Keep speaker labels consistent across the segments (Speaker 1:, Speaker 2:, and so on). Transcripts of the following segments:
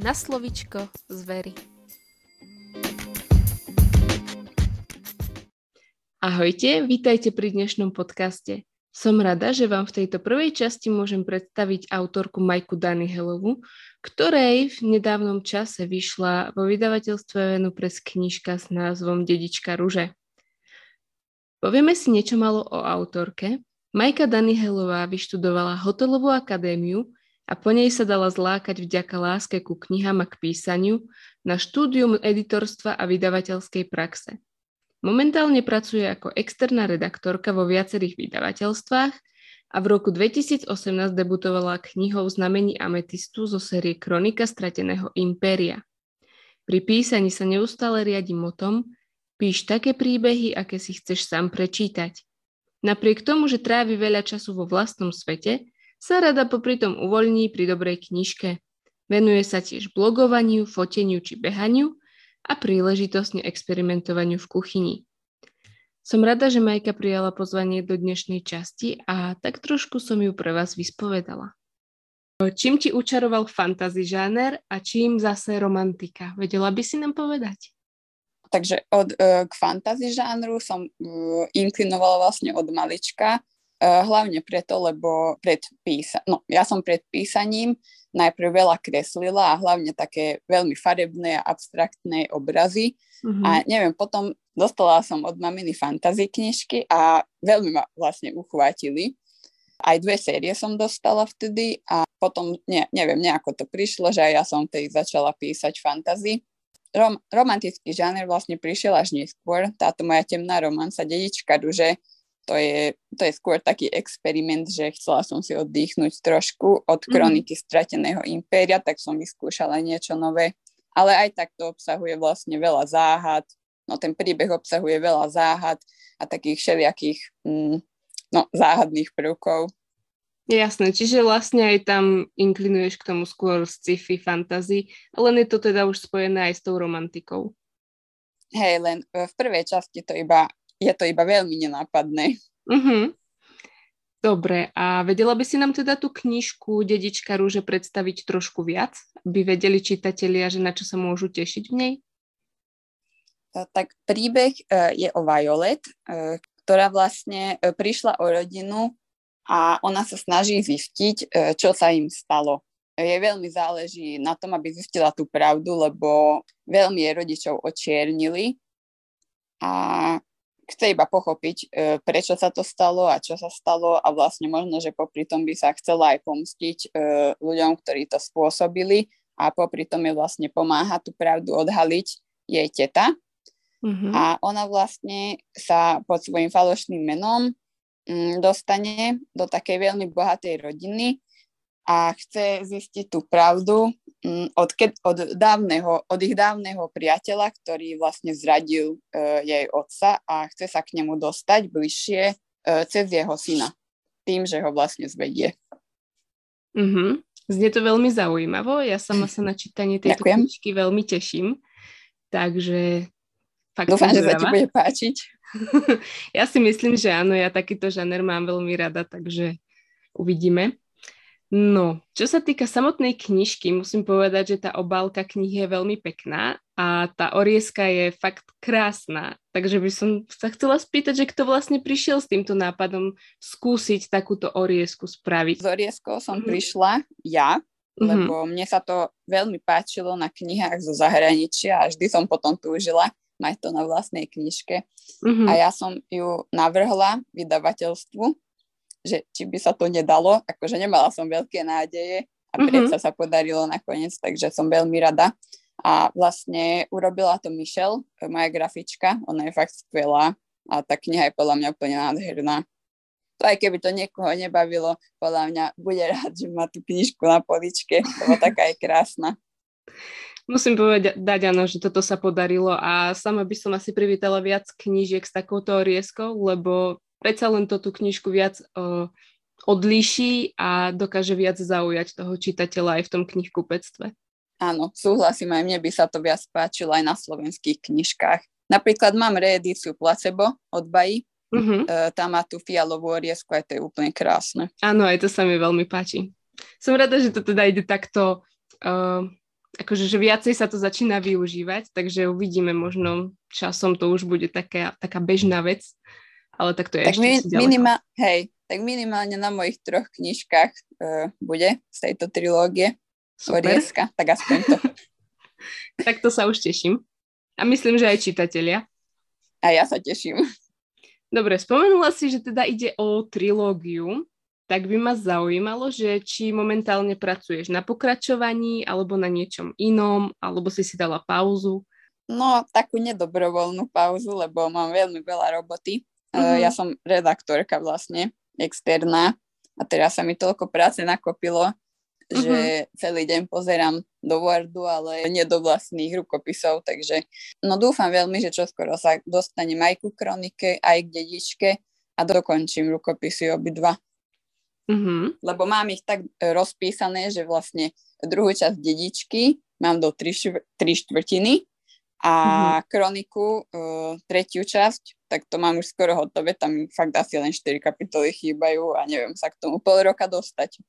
Speaker 1: na slovičko zvery. Ahojte, vítajte pri dnešnom podcaste. Som rada, že vám v tejto prvej časti môžem predstaviť autorku Majku Danihelovu, ktorej v nedávnom čase vyšla vo vydavateľstve Venu pres knižka s názvom Dedička ruže. Povieme si niečo malo o autorke. Majka Danihelová vyštudovala hotelovú akadémiu a po nej sa dala zlákať vďaka láske ku knihám a k písaniu na štúdium editorstva a vydavateľskej praxe. Momentálne pracuje ako externá redaktorka vo viacerých vydavateľstvách a v roku 2018 debutovala knihou Znamení ametistu zo série Kronika strateného impéria. Pri písaní sa neustále riadi motom Píš také príbehy, aké si chceš sám prečítať. Napriek tomu, že trávi veľa času vo vlastnom svete, sa rada popri tom uvoľní pri dobrej knižke. Venuje sa tiež blogovaniu, foteniu či behaniu a príležitosne experimentovaniu v kuchyni. Som rada, že Majka prijala pozvanie do dnešnej časti a tak trošku som ju pre vás vyspovedala. Čím ti učaroval fantasy žáner a čím zase romantika? Vedela by si nám povedať?
Speaker 2: Takže od, e, k fantasy žánru som e, inklinovala vlastne od malička hlavne preto, lebo pred písa- no, ja som pred písaním najprv veľa kreslila a hlavne také veľmi farebné a abstraktné obrazy. Mm-hmm. A neviem, potom dostala som od maminy fantasy knižky a veľmi ma vlastne uchvátili. Aj dve série som dostala vtedy a potom, ne, neviem, nejako to prišlo, že aj ja som tej začala písať fantasy. Rom, romantický žáner vlastne prišiel až neskôr. Táto moja temná romanca Dedička duže to je, to je skôr taký experiment, že chcela som si oddychnúť trošku od mhm. kroniky mm. strateného impéria, tak som vyskúšala niečo nové. Ale aj tak to obsahuje vlastne veľa záhad, no ten príbeh obsahuje veľa záhad a takých všelijakých mm, no, záhadných prvkov.
Speaker 1: Jasné, čiže vlastne aj tam inklinuješ k tomu skôr sci-fi fantasy, len je to teda už spojené aj s tou romantikou.
Speaker 2: Hej, len v prvej časti to iba je to iba veľmi nenápadné.
Speaker 1: Uh-huh. Dobre, a vedela by si nám teda tú knižku Dedička rúže predstaviť trošku viac, aby vedeli čitatelia, že na čo sa môžu tešiť v nej?
Speaker 2: Tak príbeh e, je o Violet, e, ktorá vlastne e, prišla o rodinu a ona sa snaží zistiť, čo sa im stalo. Jej veľmi záleží na tom, aby zistila tú pravdu, lebo veľmi jej rodičov očiernili a chce iba pochopiť, e, prečo sa to stalo a čo sa stalo a vlastne možno, že popri tom by sa chcela aj pomstiť e, ľuďom, ktorí to spôsobili a popri tom je vlastne pomáha tú pravdu odhaliť jej teta. Mm-hmm. A ona vlastne sa pod svojím falošným menom mm, dostane do takej veľmi bohatej rodiny a chce zistiť tú pravdu Mm, od, ke, od, dávneho, od ich dávneho priateľa, ktorý vlastne zradil uh, jej otca a chce sa k nemu dostať bližšie uh, cez jeho syna, tým, že ho vlastne zvedie.
Speaker 1: Mm-hmm. Znie to veľmi zaujímavo. Ja sama sa na čítanie tejto Ďakujem. knižky veľmi teším. Takže
Speaker 2: fakt Dúfam, že sa ti bude páčiť.
Speaker 1: ja si myslím, že áno, ja takýto žaner mám veľmi rada, takže uvidíme. No, čo sa týka samotnej knižky, musím povedať, že tá obálka knihy je veľmi pekná a tá orieska je fakt krásna. Takže by som sa chcela spýtať, že kto vlastne prišiel s týmto nápadom skúsiť takúto oriesku spraviť.
Speaker 2: S orieskou som mm-hmm. prišla ja, mm-hmm. lebo mne sa to veľmi páčilo na knihách zo zahraničia a vždy som potom túžila mať to na vlastnej knižke. Mm-hmm. A ja som ju navrhla vydavateľstvu že či by sa to nedalo, akože nemala som veľké nádeje a mm-hmm. predsa sa podarilo nakoniec, takže som veľmi rada. A vlastne urobila to Michelle, moja grafička, ona je fakt skvelá a tá kniha je podľa mňa úplne nádherná. To aj keby to niekoho nebavilo, podľa mňa bude rád, že má tú knižku na poličke, lebo taká je krásna.
Speaker 1: Musím povedať, dať áno, že toto sa podarilo a sama by som asi privítala viac knížiek s takouto rieskou, lebo predsa len to tú knižku viac uh, odlíši a dokáže viac zaujať toho čitateľa aj v tom knihkupectve.
Speaker 2: Áno, súhlasím, aj mne by sa to viac páčilo aj na slovenských knižkách. Napríklad mám reedíciu Placebo od Baji, uh-huh. e, tam má tú fialovú oriesku, aj to je úplne krásne.
Speaker 1: Áno, aj to sa mi veľmi páči. Som rada, že to teda ide takto uh, akože že viacej sa to začína využívať, takže uvidíme, možno časom to už bude taká, taká bežná vec, ale tak to je tak ešte mi,
Speaker 2: minima, hej, tak minimálne na mojich troch knižkách uh, bude z tejto trilógie Orieska, tak aspoň to.
Speaker 1: tak to sa už teším. A myslím, že aj čitatelia.
Speaker 2: A ja sa teším.
Speaker 1: Dobre, spomenula si, že teda ide o trilógiu tak by ma zaujímalo, že či momentálne pracuješ na pokračovaní alebo na niečom inom, alebo si si dala pauzu.
Speaker 2: No, takú nedobrovoľnú pauzu, lebo mám veľmi veľa roboty. Mm-hmm. Ja som redaktorka vlastne, externá a teraz sa mi toľko práce nakopilo, že celý deň pozerám do Wordu, ale nie do vlastných rukopisov, takže no dúfam veľmi, že čoskoro sa dostanem aj ku kronike, aj k dedičke a dokončím rukopisy obidva. Mm-hmm. Lebo mám ich tak e, rozpísané, že vlastne druhú časť dedičky mám do tri, šv- tri štvrtiny a mm-hmm. kroniku, uh, tretiu časť, tak to mám už skoro hotové, tam fakt asi len 4 kapitoly chýbajú a neviem sa k tomu pol roka dostať.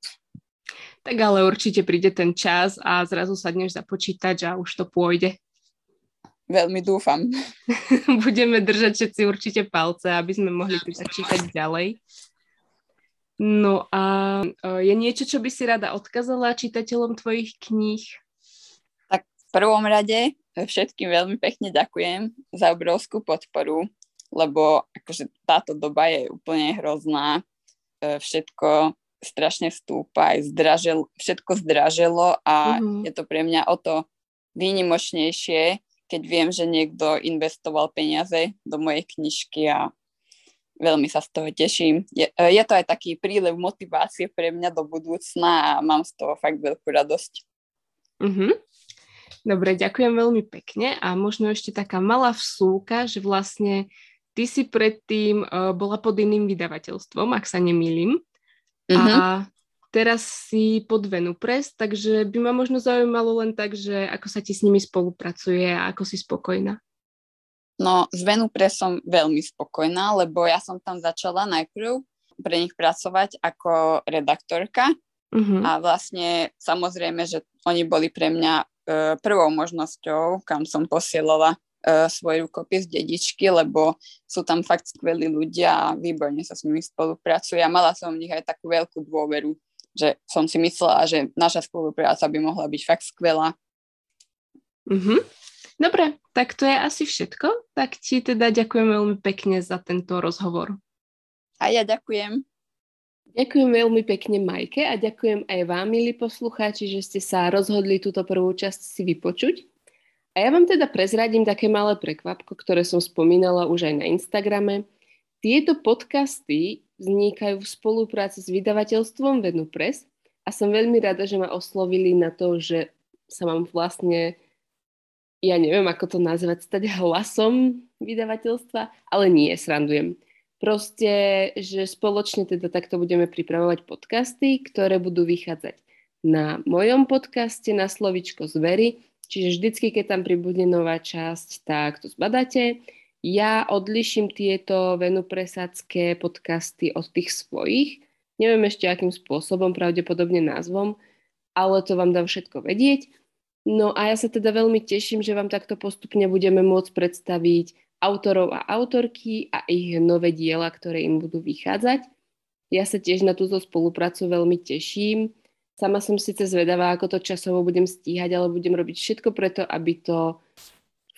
Speaker 1: Tak ale určite príde ten čas a zrazu sadneš za počítač a už to pôjde.
Speaker 2: Veľmi dúfam.
Speaker 1: Budeme držať všetci určite palce, aby sme mohli čítať ďalej. No a e, je niečo, čo by si rada odkazala čitateľom tvojich kníh?
Speaker 2: Tak v prvom rade všetkým veľmi pekne ďakujem za obrovskú podporu, lebo akože táto doba je úplne hrozná. E, všetko strašne stúpa, aj zdražel, všetko zdraželo a mm-hmm. je to pre mňa o to výnimočnejšie, keď viem, že niekto investoval peniaze do mojej knižky a veľmi sa z toho teším. Je, e, je to aj taký prílev motivácie pre mňa do budúcna a mám z toho fakt veľkú radosť.
Speaker 1: Mm-hmm. Dobre, ďakujem veľmi pekne a možno ešte taká malá vsúka, že vlastne ty si predtým uh, bola pod iným vydavateľstvom, ak sa nemýlim. Mm-hmm. A teraz si pod Venu Press, takže by ma možno zaujímalo len tak, že ako sa ti s nimi spolupracuje a ako si spokojná.
Speaker 2: No s Venupre som veľmi spokojná, lebo ja som tam začala najprv pre nich pracovať ako redaktorka uh-huh. a vlastne samozrejme, že oni boli pre mňa e, prvou možnosťou, kam som posielala svoj rukopis dedičky, lebo sú tam fakt skvelí ľudia a výborne sa s nimi spolupracuje a mala som v nich aj takú veľkú dôveru, že som si myslela, že naša spolupráca by mohla byť fakt skvelá.
Speaker 1: Uh-huh. Dobre, tak to je asi všetko. Tak ti teda ďakujem veľmi pekne za tento rozhovor.
Speaker 2: A ja ďakujem.
Speaker 1: Ďakujem veľmi pekne Majke a ďakujem aj vám, milí poslucháči, že ste sa rozhodli túto prvú časť si vypočuť. A ja vám teda prezradím také malé prekvapko, ktoré som spomínala už aj na Instagrame. Tieto podcasty vznikajú v spolupráci s vydavateľstvom Venupress a som veľmi rada, že ma oslovili na to, že sa mám vlastne ja neviem, ako to nazvať, stať hlasom vydavateľstva, ale nie, srandujem. Proste, že spoločne teda takto budeme pripravovať podcasty, ktoré budú vychádzať na mojom podcaste na slovičko zvery, čiže vždycky, keď tam pribude nová časť, tak to zbadáte. Ja odliším tieto venupresácké podcasty od tých svojich. Neviem ešte, akým spôsobom, pravdepodobne názvom, ale to vám dám všetko vedieť. No a ja sa teda veľmi teším, že vám takto postupne budeme môcť predstaviť autorov a autorky a ich nové diela, ktoré im budú vychádzať. Ja sa tiež na túto spoluprácu veľmi teším. Sama som síce zvedavá, ako to časovo budem stíhať, ale budem robiť všetko preto, aby to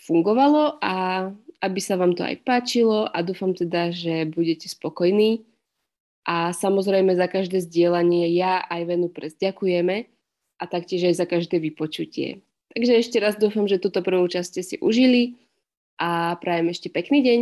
Speaker 1: fungovalo a aby sa vám to aj páčilo a dúfam teda, že budete spokojní. A samozrejme za každé zdieľanie ja aj Venu Pres ďakujeme a taktiež aj za každé vypočutie. Takže ešte raz dúfam, že túto prvú časť ste si užili a prajem ešte pekný deň.